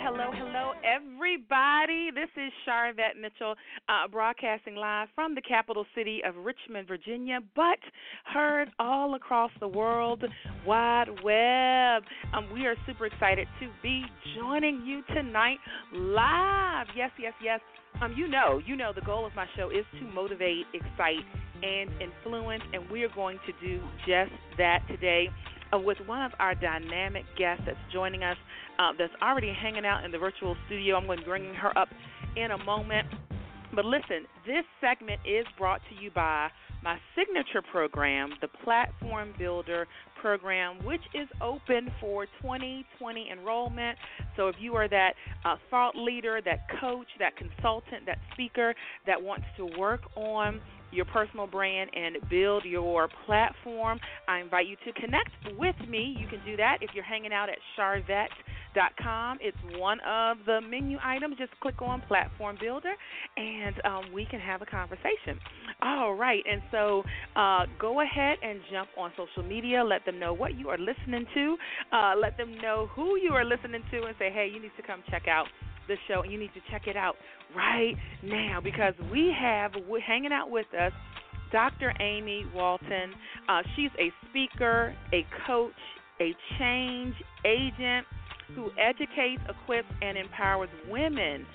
hello, hello, hello, everybody. This is Sharvette Mitchell, uh, broadcasting live from the capital city of Richmond, Virginia, but heard all across the world wide web. Um, we are super excited to be joining you tonight live. Yes, yes, yes. Um, you know, you know, the goal of my show is to motivate, excite, and influence, and we are going to do just that today with one of our dynamic guests that's joining us uh, that's already hanging out in the virtual studio. I'm going to bring her up in a moment. But listen, this segment is brought to you by my signature program, the Platform Builder program, which is open for 2020 enrollment. So if you are that uh, thought leader, that coach, that consultant, that speaker that wants to work on your personal brand and build your platform, I invite you to connect with me. You can do that if you're hanging out at Sharvette dot com. It's one of the menu items. Just click on Platform Builder, and um, we can have a conversation. All right, and so uh, go ahead and jump on social media. Let them know what you are listening to. Uh, let them know who you are listening to, and say, hey, you need to come check out the show, and you need to check it out right now because we have hanging out with us. Dr. Amy Walton. Uh, she's a speaker, a coach, a change agent who educates, equips, and empowers women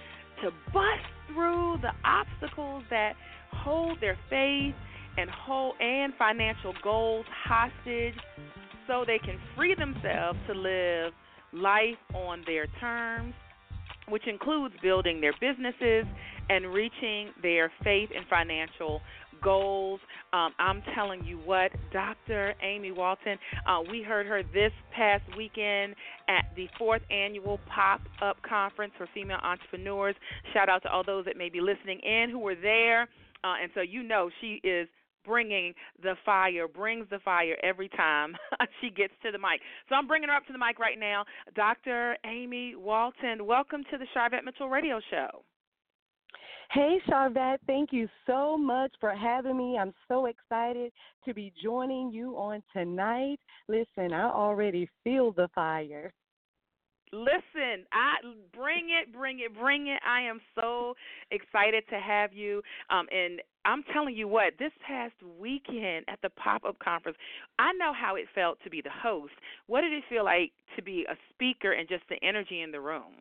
to bust through the obstacles that hold their faith and hold and financial goals hostage so they can free themselves to live life on their terms, which includes building their businesses and reaching their faith and financial goals. Um, I'm telling you what, Dr. Amy Walton, uh, we heard her this past weekend at the fourth annual Pop Up Conference for Female Entrepreneurs. Shout out to all those that may be listening in who were there. Uh, and so you know she is bringing the fire, brings the fire every time she gets to the mic. So I'm bringing her up to the mic right now. Dr. Amy Walton, welcome to the Sharvette Mitchell Radio Show. Hey, Sharvette, thank you so much for having me. I'm so excited to be joining you on tonight. Listen, I already feel the fire. Listen, I bring it, bring it, bring it. I am so excited to have you. Um, and I'm telling you what, this past weekend at the pop up conference, I know how it felt to be the host. What did it feel like to be a speaker and just the energy in the room?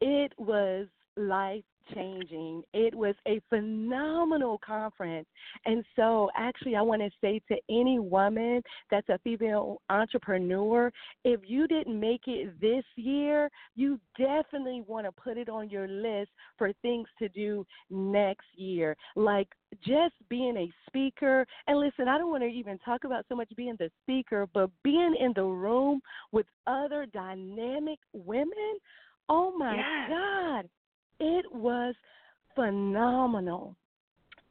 It was life changing. It was a phenomenal conference. And so, actually, I want to say to any woman that's a female entrepreneur, if you didn't make it this year, you definitely want to put it on your list for things to do next year. Like just being a speaker. And listen, I don't want to even talk about so much being the speaker, but being in the room with other dynamic women. Oh my yes. God. It was phenomenal.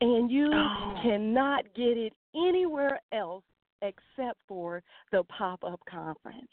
And you oh. cannot get it anywhere else except for the pop up conference.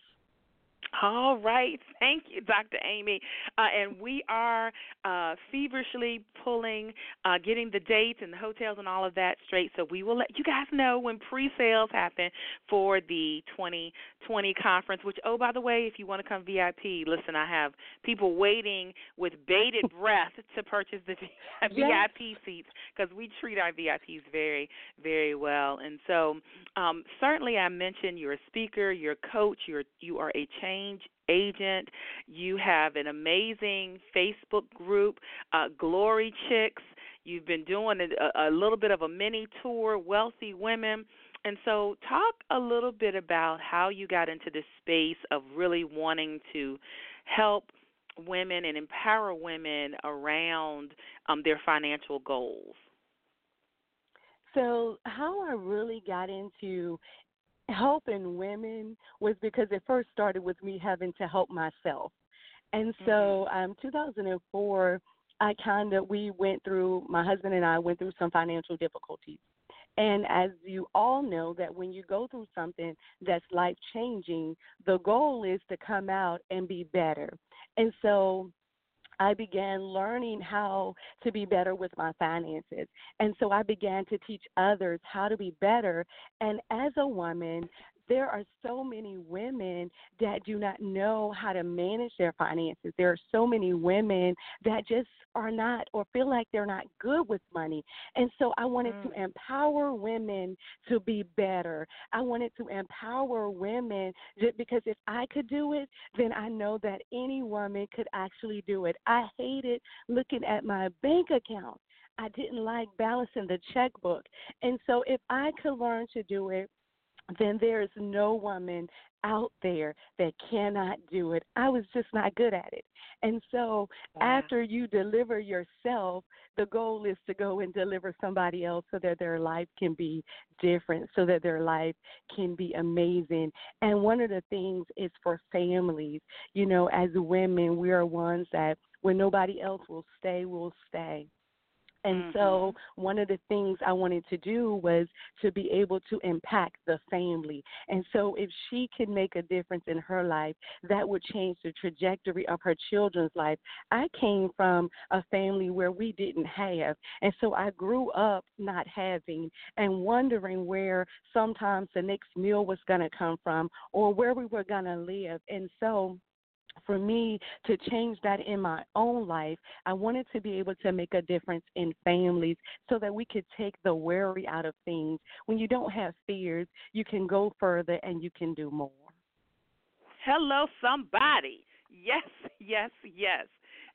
All right. Thank you, Dr. Amy. Uh, and we are uh, feverishly pulling, uh, getting the dates and the hotels and all of that straight. So we will let you guys know when pre sales happen for the 2020 conference, which, oh, by the way, if you want to come VIP, listen, I have people waiting with bated breath to purchase the yes. VIP seats because we treat our VIPs very, very well. And so um, certainly I mentioned you're a speaker, you're a coach, you're, you are a change change agent. You have an amazing Facebook group, uh, Glory Chicks. You've been doing a, a little bit of a mini tour, Wealthy Women. And so, talk a little bit about how you got into this space of really wanting to help women and empower women around um, their financial goals. So, how I really got into helping women was because it first started with me having to help myself. And so, mm-hmm. um, 2004, I kind of we went through my husband and I went through some financial difficulties, And as you all know, that when you go through something that's life changing, the goal is to come out and be better. And so I began learning how to be better with my finances. And so I began to teach others how to be better. And as a woman, there are so many women that do not know how to manage their finances. There are so many women that just are not or feel like they're not good with money. And so I wanted mm. to empower women to be better. I wanted to empower women just because if I could do it, then I know that any woman could actually do it. I hated looking at my bank account. I didn't like balancing the checkbook. And so if I could learn to do it, then there is no woman out there that cannot do it. I was just not good at it. And so after you deliver yourself, the goal is to go and deliver somebody else so that their life can be different, so that their life can be amazing. And one of the things is for families. You know, as women, we are ones that when nobody else will stay, will stay. And mm-hmm. so, one of the things I wanted to do was to be able to impact the family. And so, if she could make a difference in her life, that would change the trajectory of her children's life. I came from a family where we didn't have. And so, I grew up not having and wondering where sometimes the next meal was going to come from or where we were going to live. And so, for me to change that in my own life, I wanted to be able to make a difference in families so that we could take the worry out of things. When you don't have fears, you can go further and you can do more. Hello, somebody. Yes, yes, yes.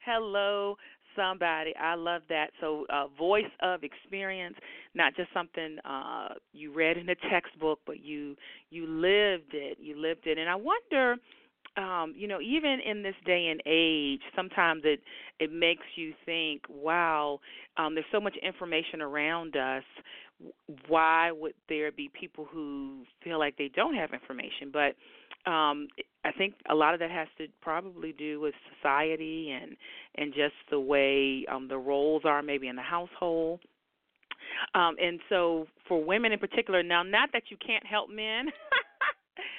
Hello, somebody. I love that. So, uh, voice of experience, not just something uh, you read in a textbook, but you you lived it. You lived it, and I wonder um, you know, even in this day and age, sometimes it it makes you think, wow, um, there's so much information around us. Why would there be people who feel like they don't have information? But um, I think a lot of that has to probably do with society and and just the way um, the roles are, maybe in the household. Um, and so, for women in particular, now, not that you can't help men.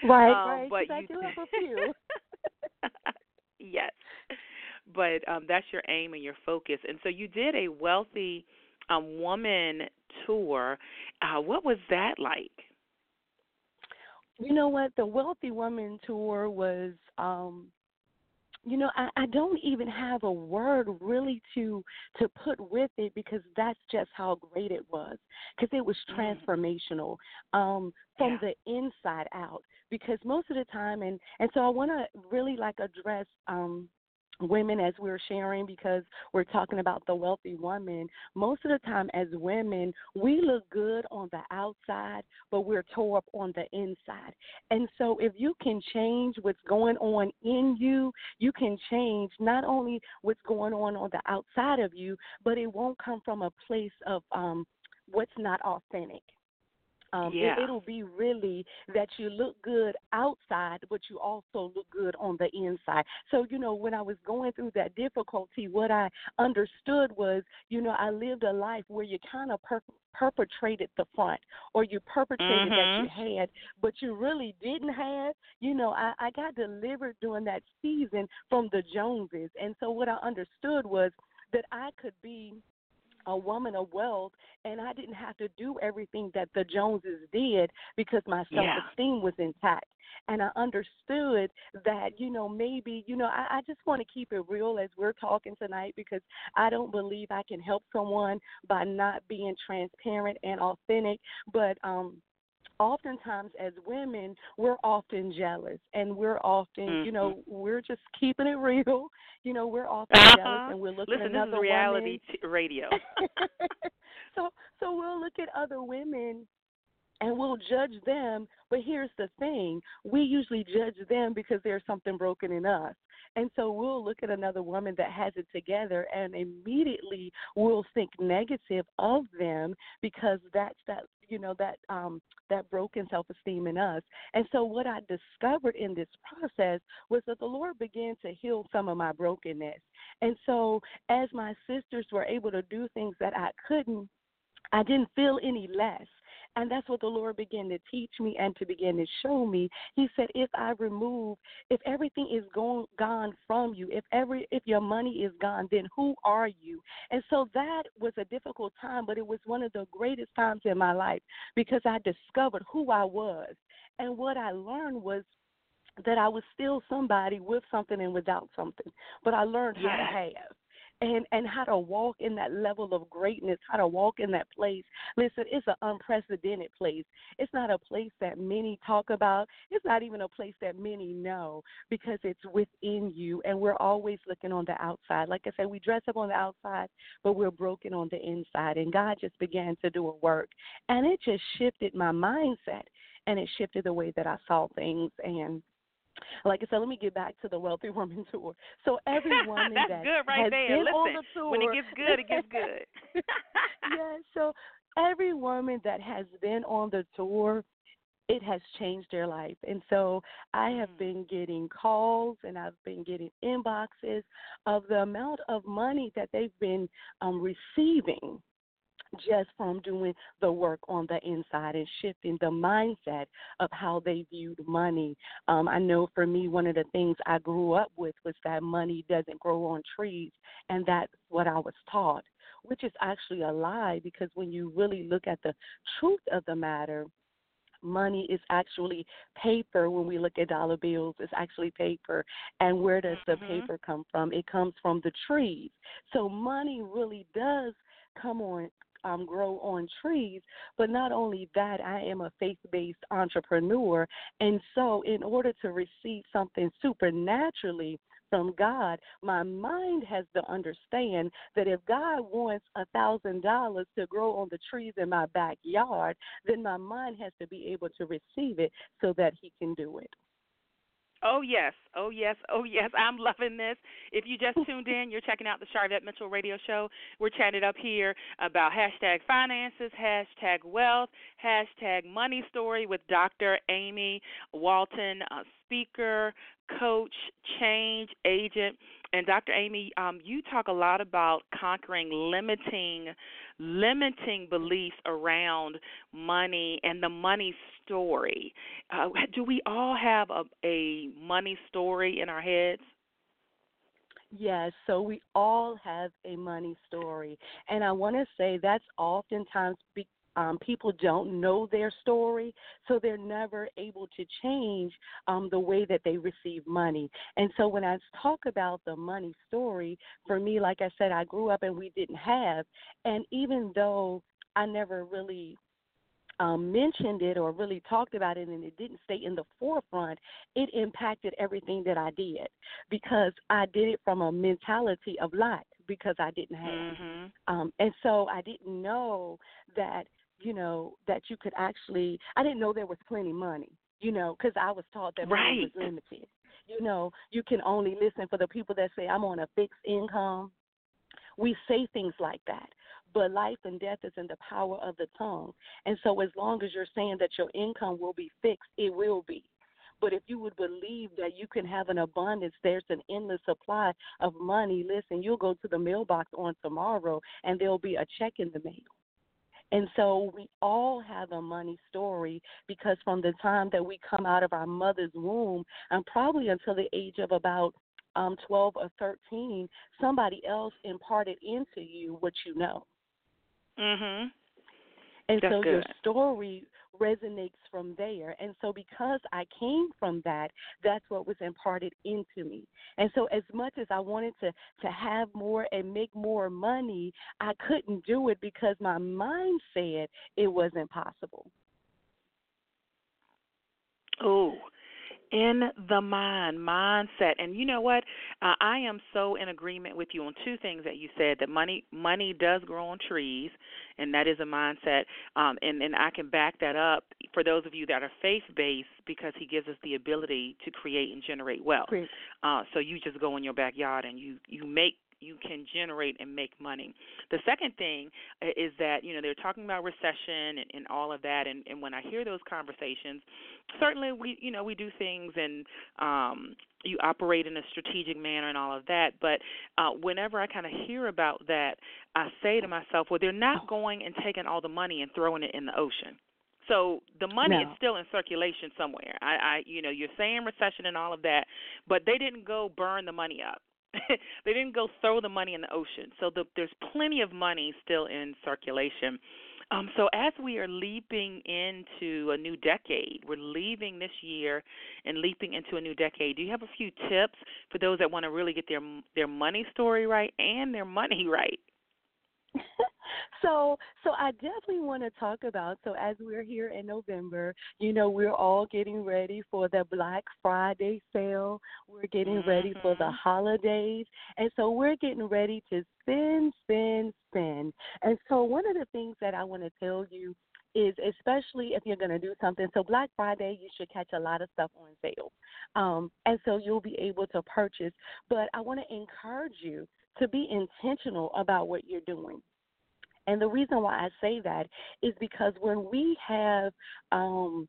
Right, um, right. But you, I do have a few. yes, but um, that's your aim and your focus. And so you did a wealthy um, woman tour. Uh, what was that like? You know what? The wealthy woman tour was um you know I, I don't even have a word really to to put with it because that's just how great it was because it was mm. transformational um from yeah. the inside out because most of the time and and so I want to really like address um women as we're sharing because we're talking about the wealthy woman. Most of the time as women we look good on the outside but we're tore up on the inside. And so if you can change what's going on in you you can change not only what's going on on the outside of you but it won't come from a place of um what's not authentic um, yeah. it, it'll be really that you look good outside, but you also look good on the inside. So, you know, when I was going through that difficulty, what I understood was, you know, I lived a life where you kind of per- perpetrated the front or you perpetrated mm-hmm. that you had, but you really didn't have. You know, I, I got delivered during that season from the Joneses. And so what I understood was that I could be a woman of wealth and I didn't have to do everything that the Joneses did because my self esteem yeah. was intact. And I understood that, you know, maybe, you know, I, I just want to keep it real as we're talking tonight because I don't believe I can help someone by not being transparent and authentic. But um oftentimes as women we're often jealous and we're often mm-hmm. you know we're just keeping it real you know we're often uh-huh. jealous and we're looking Listen, at another this is reality. T- radio so so we'll look at other women and we'll judge them but here's the thing we usually judge them because there's something broken in us and so we'll look at another woman that has it together and immediately we'll think negative of them because that's that you know that um that broken self-esteem in us. And so what I discovered in this process was that the Lord began to heal some of my brokenness. And so as my sisters were able to do things that I couldn't, I didn't feel any less. And that's what the Lord began to teach me and to begin to show me. He said, if I remove, if everything is gone gone from you, if every if your money is gone, then who are you? And so that was a difficult time, but it was one of the greatest times in my life because I discovered who I was. And what I learned was that I was still somebody with something and without something. But I learned yes. how to have and and how to walk in that level of greatness, how to walk in that place. Listen, it's an unprecedented place. It's not a place that many talk about. It's not even a place that many know because it's within you, and we're always looking on the outside. Like I said, we dress up on the outside, but we're broken on the inside. And God just began to do a work, and it just shifted my mindset, and it shifted the way that I saw things and like I said, let me get back to the Wealthy Woman Tour. So every woman That's that good right has there. been Listen, on the tour, when it gets good, it gets good. yeah. So every woman that has been on the tour, it has changed their life. And so I have Mm. been getting calls and I've been getting inboxes of the amount of money that they've been um, receiving just from doing the work on the inside and shifting the mindset of how they viewed money. Um, I know for me, one of the things I grew up with was that money doesn't grow on trees, and that's what I was taught, which is actually a lie because when you really look at the truth of the matter, money is actually paper when we look at dollar bills it's actually paper and where does the Mhm. paper come from it comes from the trees so money really does come on um, grow on trees. But not only that, I am a faith based entrepreneur. And so, in order to receive something supernaturally, from God, my mind has to understand that if God wants a thousand dollars to grow on the trees in my backyard, then my mind has to be able to receive it so that He can do it. Oh yes, oh yes, oh yes. I'm loving this. If you just tuned in, you're checking out the Sharvette Mitchell Radio Show. We're chatting up here about hashtag finances, hashtag wealth, hashtag money story with Dr. Amy Walton, speaker, coach, change agent. And Dr. Amy, um, you talk a lot about conquering limiting limiting beliefs around money and the money story. Uh, do we all have a, a money story in our heads? Yes, so we all have a money story. And I want to say that's oftentimes um, people don't know their story, so they're never able to change um, the way that they receive money. And so when I talk about the money story, for me, like I said, I grew up and we didn't have. And even though I never really um, mentioned it or really talked about it and it didn't stay in the forefront, it impacted everything that I did because I did it from a mentality of lack because I didn't have. Mm-hmm. Um, and so I didn't know that, you know, that you could actually, I didn't know there was plenty money, you know, because I was taught that right. money was limited. You know, you can only listen for the people that say, I'm on a fixed income. We say things like that but life and death is in the power of the tongue. And so, as long as you're saying that your income will be fixed, it will be. But if you would believe that you can have an abundance, there's an endless supply of money. Listen, you'll go to the mailbox on tomorrow and there'll be a check in the mail. And so we all have a money story because from the time that we come out of our mother's womb, and probably until the age of about um, 12 or 13, somebody else imparted into you what you know. Mhm. And That's so good. your story resonates from there. And so because I came from that, that's what was imparted into me. And so as much as I wanted to to have more and make more money, I couldn't do it because my mind said it wasn't possible. Oh, in the mind, mindset. And you know what? Uh, I am so in agreement with you on two things that you said. That money money does grow on trees, and that is a mindset. Um, and and I can back that up for those of you that are faith based because he gives us the ability to create and generate wealth. Uh, so you just go in your backyard and you you make you can generate and make money. The second thing uh, is that you know they're talking about recession and, and all of that, and, and when I hear those conversations, certainly we you know we do things and um, you operate in a strategic manner and all of that. But uh, whenever I kind of hear about that, I say to myself, well, they're not going and taking all the money and throwing it in the ocean. So the money No. is still in circulation somewhere. I, I, you know, you're saying recession and all of that, but they didn't go burn the money up. they didn't go throw the money in the ocean. So the, there's plenty of money still in circulation. Um, so as we are leaping into a new decade, we're leaving this year and leaping into a new decade. Do you have a few tips for those that want to really get their their money story right and their money right? so so I definitely want to talk about so as we're here in November, you know, we're all getting ready for the Black Friday sale. We're getting mm-hmm. ready for the Mhm. holidays. And so we're getting ready to spend, spend, spend. And so one of the things that I want to tell you is especially if you're going to do something. So Black Friday, you should catch a lot of stuff on sale, um, and so you'll be able to purchase. But I want to encourage you to be intentional about what you're doing. And the reason why I say that is because when we have um,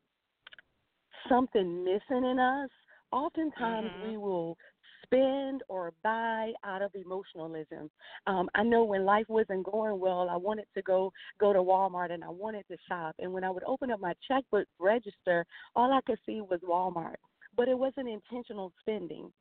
something missing in us, oftentimes mm-hmm. we will spend or buy out of emotionalism. Um, I know when life wasn't going well, I wanted to go go to Walmart and I wanted to shop. And when I would open up my checkbook register, all I could see was Walmart. But it wasn't intentional spending.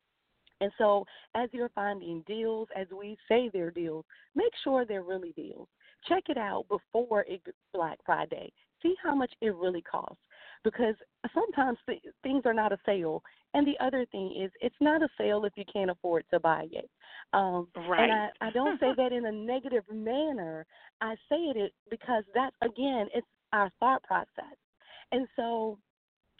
And so, as you're finding deals, as we say they're deals, make sure they're really deals. Check it out before it Black Friday. See how much it really costs because sometimes th- things are not a sale. And the other thing is, it's not a sale if you can't afford to buy it. Um, right. And I, I don't say that in a negative manner. I say it because that again, it's our thought process. And so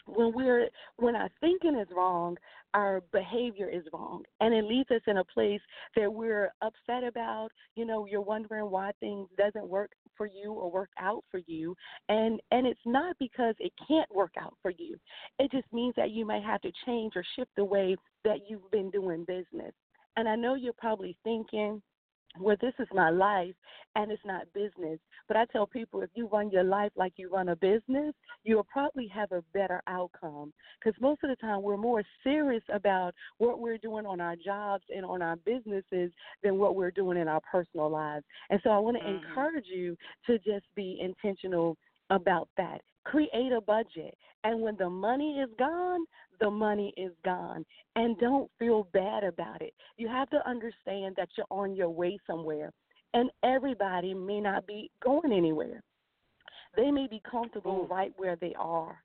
when we're when our thinking is wrong, our behavior is wrong, and it leaves us in a place that we're upset about. You know, you're wondering why things doesn't work for you or work out for you, and and it's not because it can't work out for you. It just means that you may have to change or shift the way that you've been doing business. And I know you're probably thinking, well, this is my life and it's not business. But I tell people if you run your life like you run a business, you'll probably have a better outcome. Because most of the time, we're more serious about what we're doing on our jobs and on our businesses than what we're doing in our personal lives. And so I want to mm-hmm. encourage you to just be intentional about that. Create a budget. And when the money is gone, the money is gone. And don't feel bad about it. You have to understand that you're on your way somewhere. And everybody may not be going anywhere. They may be comfortable right where they are.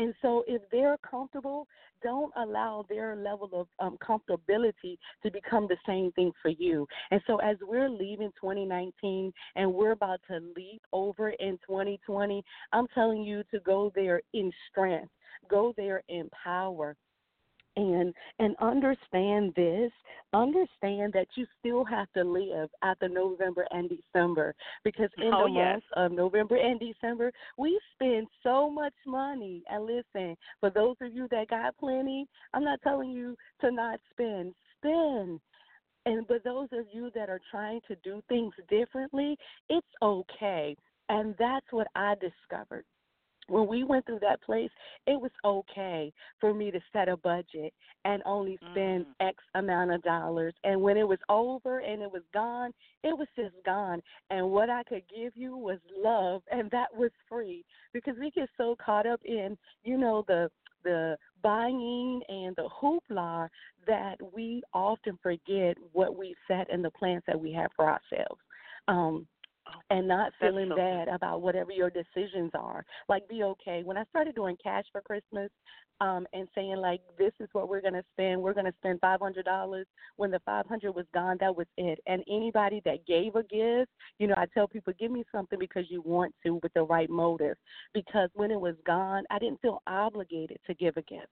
And so, if they're comfortable, don't allow their level of um, comfortability to become the same thing for you. And so, as we're leaving 2019 and we're about to leap over in 2020, I'm telling you to go there in strength, go there in power, and and understand this understand that you still have to live after november and december because in oh, the yes. months of november and december we spend so much money. And listen for those of you that got plenty i'm not telling you to not spend. Spend. And but those of you that are trying to do things differently it's okay. And that's what i discovered when we went through that place, it was okay for me to set a budget and only spend mm. X amount of dollars. And when it was over and it was gone, it was just gone. And what I could give you was love, and that was free because we get so caught up in, you know, the the buying and the hoopla that we often forget what we set and the plans that we have for ourselves. Um, and not That's feeling so bad about whatever your decisions are. Like be okay. When I started doing cash for Christmas, um, and saying like this is what we're gonna spend, we're gonna spend five hundred dollars. When the five hundred was gone, that was it. And anybody that gave a gift, you know, I tell people give me something because you want to with the right motive. Because when it was gone, I didn't feel obligated to give a gift.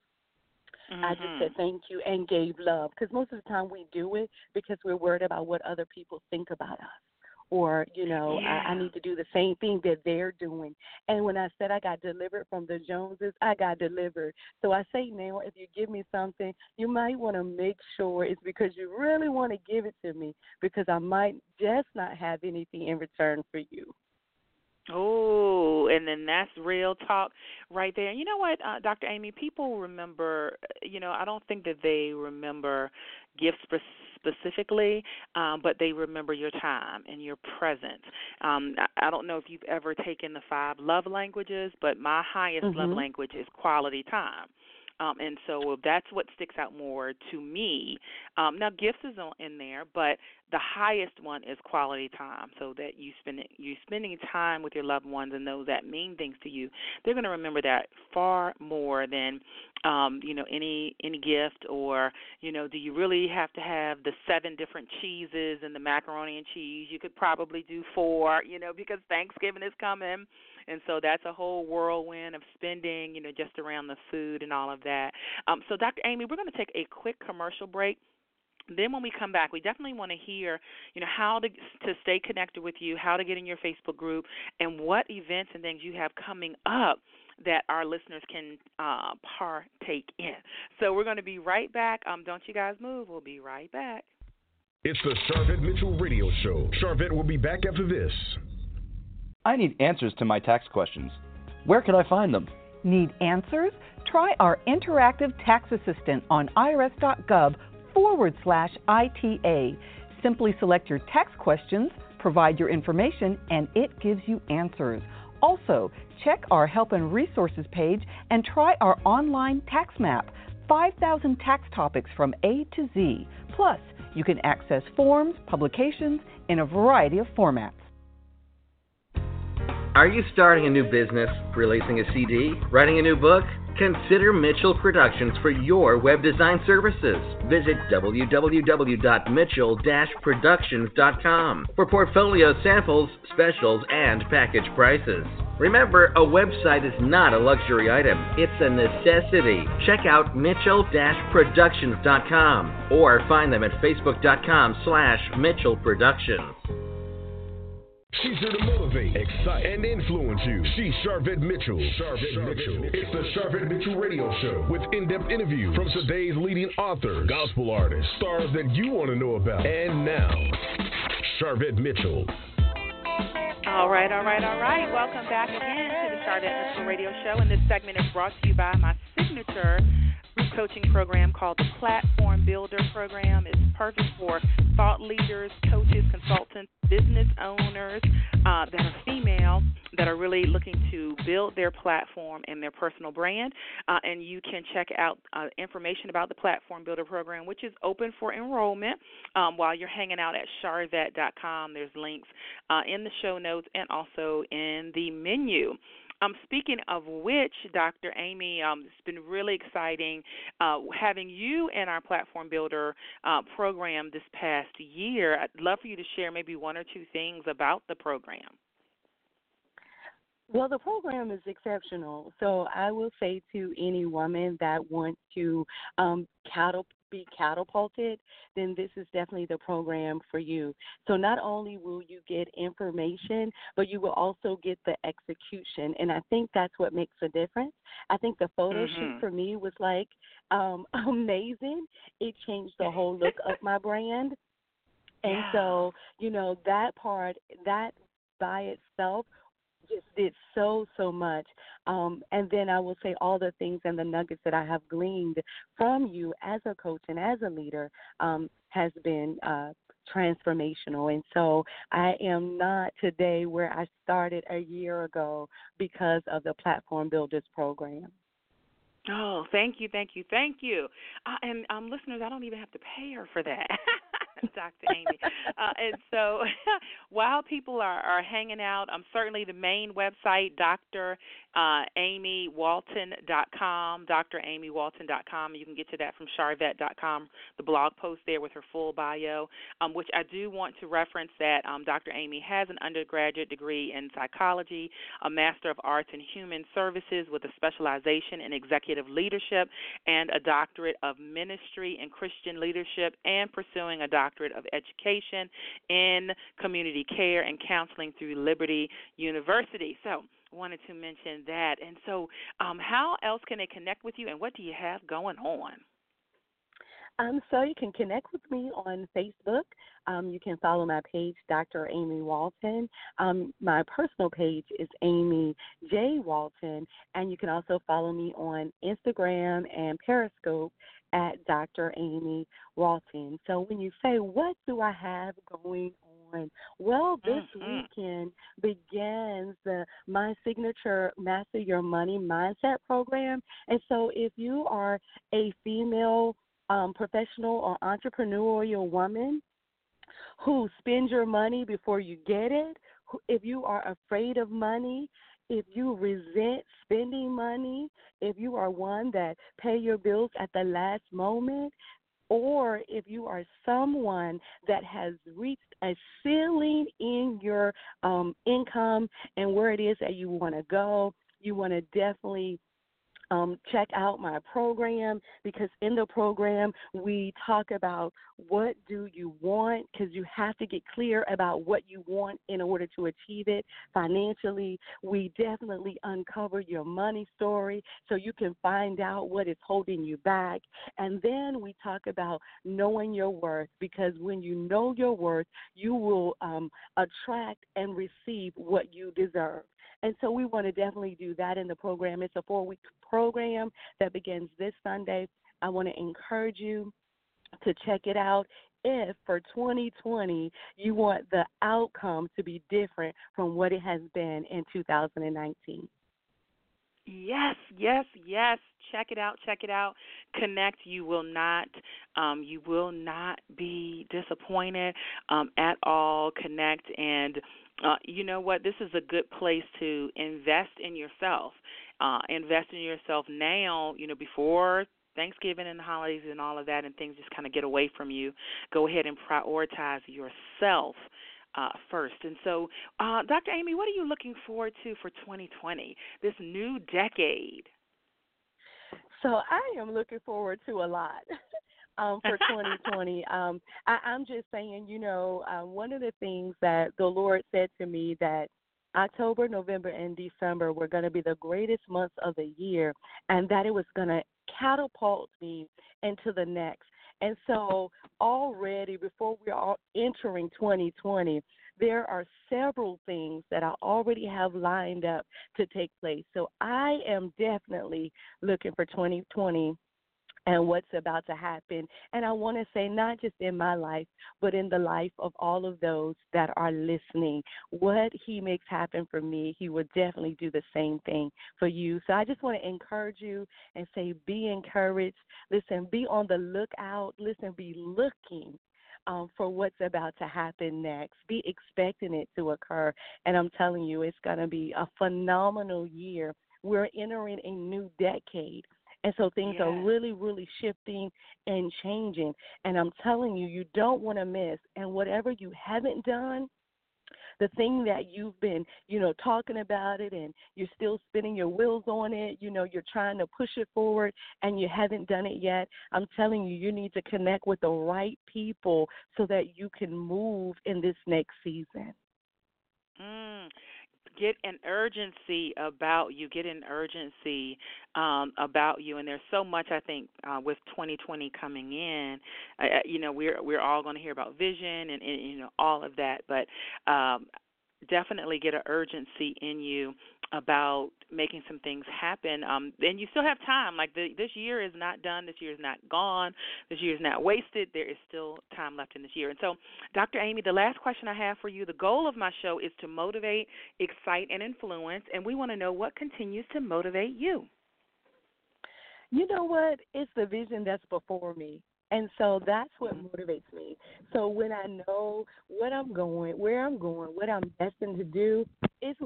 Mm-hmm. I just said thank you and gave love because most of the time we do it because we're worried about what other people think about us or you know yeah. I, I need to do the same thing that they're doing. And when i said i got delivered from the joneses i got delivered. So i say now if you give me something you might want to make sure it's because you really want to give it to me because i might just not have anything in return for you Oh, and then that's real talk right there. You know what, uh, Dr. Amy? People remember. You know, I don't think that they remember gifts specifically, um, but they remember your time and your presence. Um, I, I don't know if you've ever taken the five love languages, but my highest mm-hmm. love language is quality time. Um, and so that's what sticks out more to me. Um, now, gifts is in there, but the highest one is quality time. So that you spend you spending time with your loved ones and those that mean things to you. They're going to remember that far more than um, you know any any gift or you know do you really have to have the seven different cheeses and the macaroni and cheese? You could probably do four, you know, because Thanksgiving is coming and so that's a whole whirlwind of spending, you know, just around the food and all of that. Um, so, Dr. Amy, we're going to take a quick commercial break then when we come back we definitely want to hear you know how to to stay connected with you how to get in your facebook group and what events and things you have coming up that our listeners can uh, partake in so we're going to be right back um, don't you guys move we'll be right back it's the Sharvette Mitchell Radio Show. Sharvette will be back after this. I need answers to my tax questions. Where can I find them? Need answers? Try our interactive tax assistant on irs.gov forward slash ITA. Simply select your tax questions, provide your information, and it gives you answers. Also, check our Help and Resources page and try our online tax map 5,000 tax topics from A to Z. Plus, you can access forms, publications in a variety of formats. Are you starting a new business, releasing a CD, writing a new book? Consider Mitchell Productions for your web design services. Visit www.mitchell-productions.com for portfolio samples, specials, and package prices. Remember, a website is not a luxury item, it's a necessity. Check out mitchell-productions.com or find them at facebook.com slash mitchellproductions. She's here to motivate, excite, and influence you. She's Sharvette Mitchell. Sharvette Mitchell. It's the Sharvette Mitchell Radio Show with in-depth interviews from today's leading authors, gospel artists, stars that you want to know about. And now, Sharvette Mitchell. All right, all right, all right. Welcome back again to the Sharvette Mitchell Radio Show. And this segment is brought to you by my signature group coaching program called the Platform Builder Program. It's perfect for thought leaders, coaches, consultants, business owners uh, that are female that are really looking to build their platform and their personal brand. Uh, and you can check out uh, information about the Platform Builder Program, which is open for enrollment um, while you're hanging out at sharvette.com. There's links uh, in the show notes and also in the menu. Um, speaking of which, Dr. Amy, um, it's been really exciting uh, having you in our Platform Builder uh, program this past year. I'd love for you to share maybe one or two things about the program. Well, the program is exceptional. So I will say to any woman that wants to um, catapult be catapulted, then this is definitely the program for you. So not only will you get information, but you will also get the execution. And I think that's what makes a difference. I think the photo mm-hmm. shoot for me was like um amazing. It changed the whole look of my brand. And yeah. so, you know, that part that by itself just did so so much um and then i will say all the things and the nuggets that i have gleaned from you as a coach and as a leader um has been uh transformational and so i am not today where i started a year ago because of the platform builders program Oh, thank you, thank you, thank you. Uh, and um, listeners, I don't even have to pay her for that. Dr. Amy. Uh, and so while people are, are hanging out, um, certainly the main website, Dr. Uh, AmyWalton.com, DrAmyWalton.com. You can get to that from Sharvette.com, the blog post there with her full bio, um, which I do want to reference that um, Dr. Amy has an undergraduate degree in psychology, a Master of Arts in Human Services with a specialization in executive leadership, and a doctorate of ministry and Christian leadership, and pursuing a doctorate Doctorate of Education in Community Care and Counseling through Liberty University. So, wanted to mention that. And so, um, how else can they connect with you, and what do you have going on? Um, so you can connect with me on Facebook. Um, you can follow my page, Dr. Amy Walton. Um, my personal page is Amy J. Walton, and you can also follow me on Instagram and Periscope at Dr. Amy Walton. So when you say, What do I have going on? Well, this mm-hmm. weekend begins the My Signature Master Your Money Mindset program. And so if you are a female um, professional or entrepreneurial woman who spends your money before you get it, if you are afraid of money, if you resent spending money, if you are one that pay your bills at the last moment, or if you are someone that has reached a ceiling in your um, income and where it is that you want to go, you want to definitely um, check out my program because in the program we talk about what do you want because you have to get clear about what you want in order to achieve it financially. We definitely uncover your money story so you can find out what is holding you back. And then we talk about knowing your worth because when you know your worth, you will um, attract and receive what you deserve. And so we want to definitely do that in the program. It's a four week program that begins this Sunday. I want to encourage you to check it out if for 2020 you want the outcome to be different from what it has been in 2019. Yes, yes, yes. Check it out. Check it out. Connect. You will not, um, you will not be disappointed um, at all. Connect and uh, you know what? This is a good place to invest in yourself. Uh, invest in yourself now, you know, before Thanksgiving and the holidays and all of that, and things just kind of get away from you. Go ahead and prioritize yourself uh, first. And so, uh, Dr. Amy, what are you looking forward to for 2020, this new decade? So, I am looking forward to a lot. um, for 2020. um, I, I'm just saying, you know, uh, one of the things that the Lord said to me that October, November, and December were going to be the greatest months of the year, and that it was going to catapult me into the next. And so, already before we are entering 2020, there are several things that I already have lined up to take place. So, I am definitely looking for 2020 and what's about to happen. And I want to say, not just in my life, but in the life of all of those that are listening. What He makes happen for me, He will definitely do the same thing for you. So I just want to encourage you and say, be encouraged. Listen, be on the lookout. Listen, be looking. Um, for what's about to happen next. Be expecting it to occur. And I'm telling you, it's going to be a phenomenal year. We're entering a new decade. And so things are really, really shifting and changing. And I'm telling you, you don't want to miss. And whatever you haven't done, the thing that you've been, you know, talking about it and you're still spinning your wheels on it, you know, you're trying to push it forward and you haven't done it yet. I'm telling you, you need to connect with the right people so that you can move in this next season. Mm get an urgency about you get an urgency um about you and there's so much i think uh with 2020 coming in uh, you know we're we're all going to hear about vision and, and you know all of that but um definitely get an urgency in you about making some things happen. Um, and you still have time. Like the, this year is not done. This year is not gone. This year is not wasted. There is still time left in this year. And so, Dr. Amy, the last question I have for you. The goal of my show is to motivate, excite, and influence. And we want to know what continues to motivate you. You know what? It's the vision that's before me. And so that's what motivates me. So when I know what I'm going, where I'm going, what I'm destined to do, it's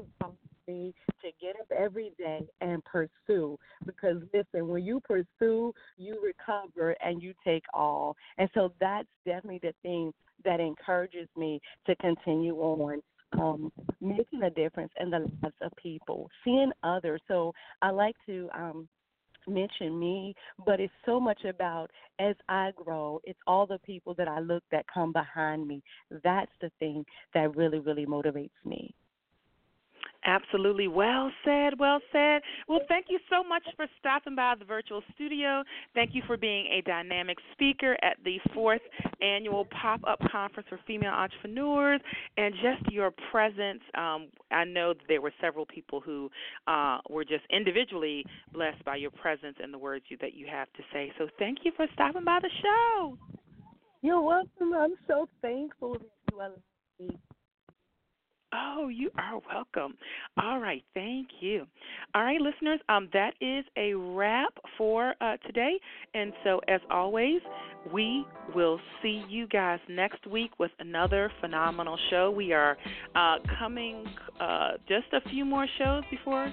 me to get up every day and pursue. Because listen, when you pursue, you recover and you take all. And so that's definitely the thing that encourages me to continue on um, making a difference in the lives of people, seeing others. So I like to um, mention me, but it's so much about as I grow, it's all the people that I look that come behind me. That's the thing that really, really motivates me. Absolutely. Well said. Well said. Well, thank you so much for stopping by the virtual studio. Thank you for being a dynamic speaker at the fourth annual pop up conference for female entrepreneurs and just your presence. Um, I know there were several people who uh, were just individually blessed by your presence and the words you, that you have to say. So thank you for stopping by the show. You're welcome. I'm so thankful that you allowed me Oh, you are welcome. All right, thank you. All right, listeners, um, that is a wrap for uh, today. And so, as always, we will see you guys next week with another phenomenal show. We are uh, coming uh, just a few more shows before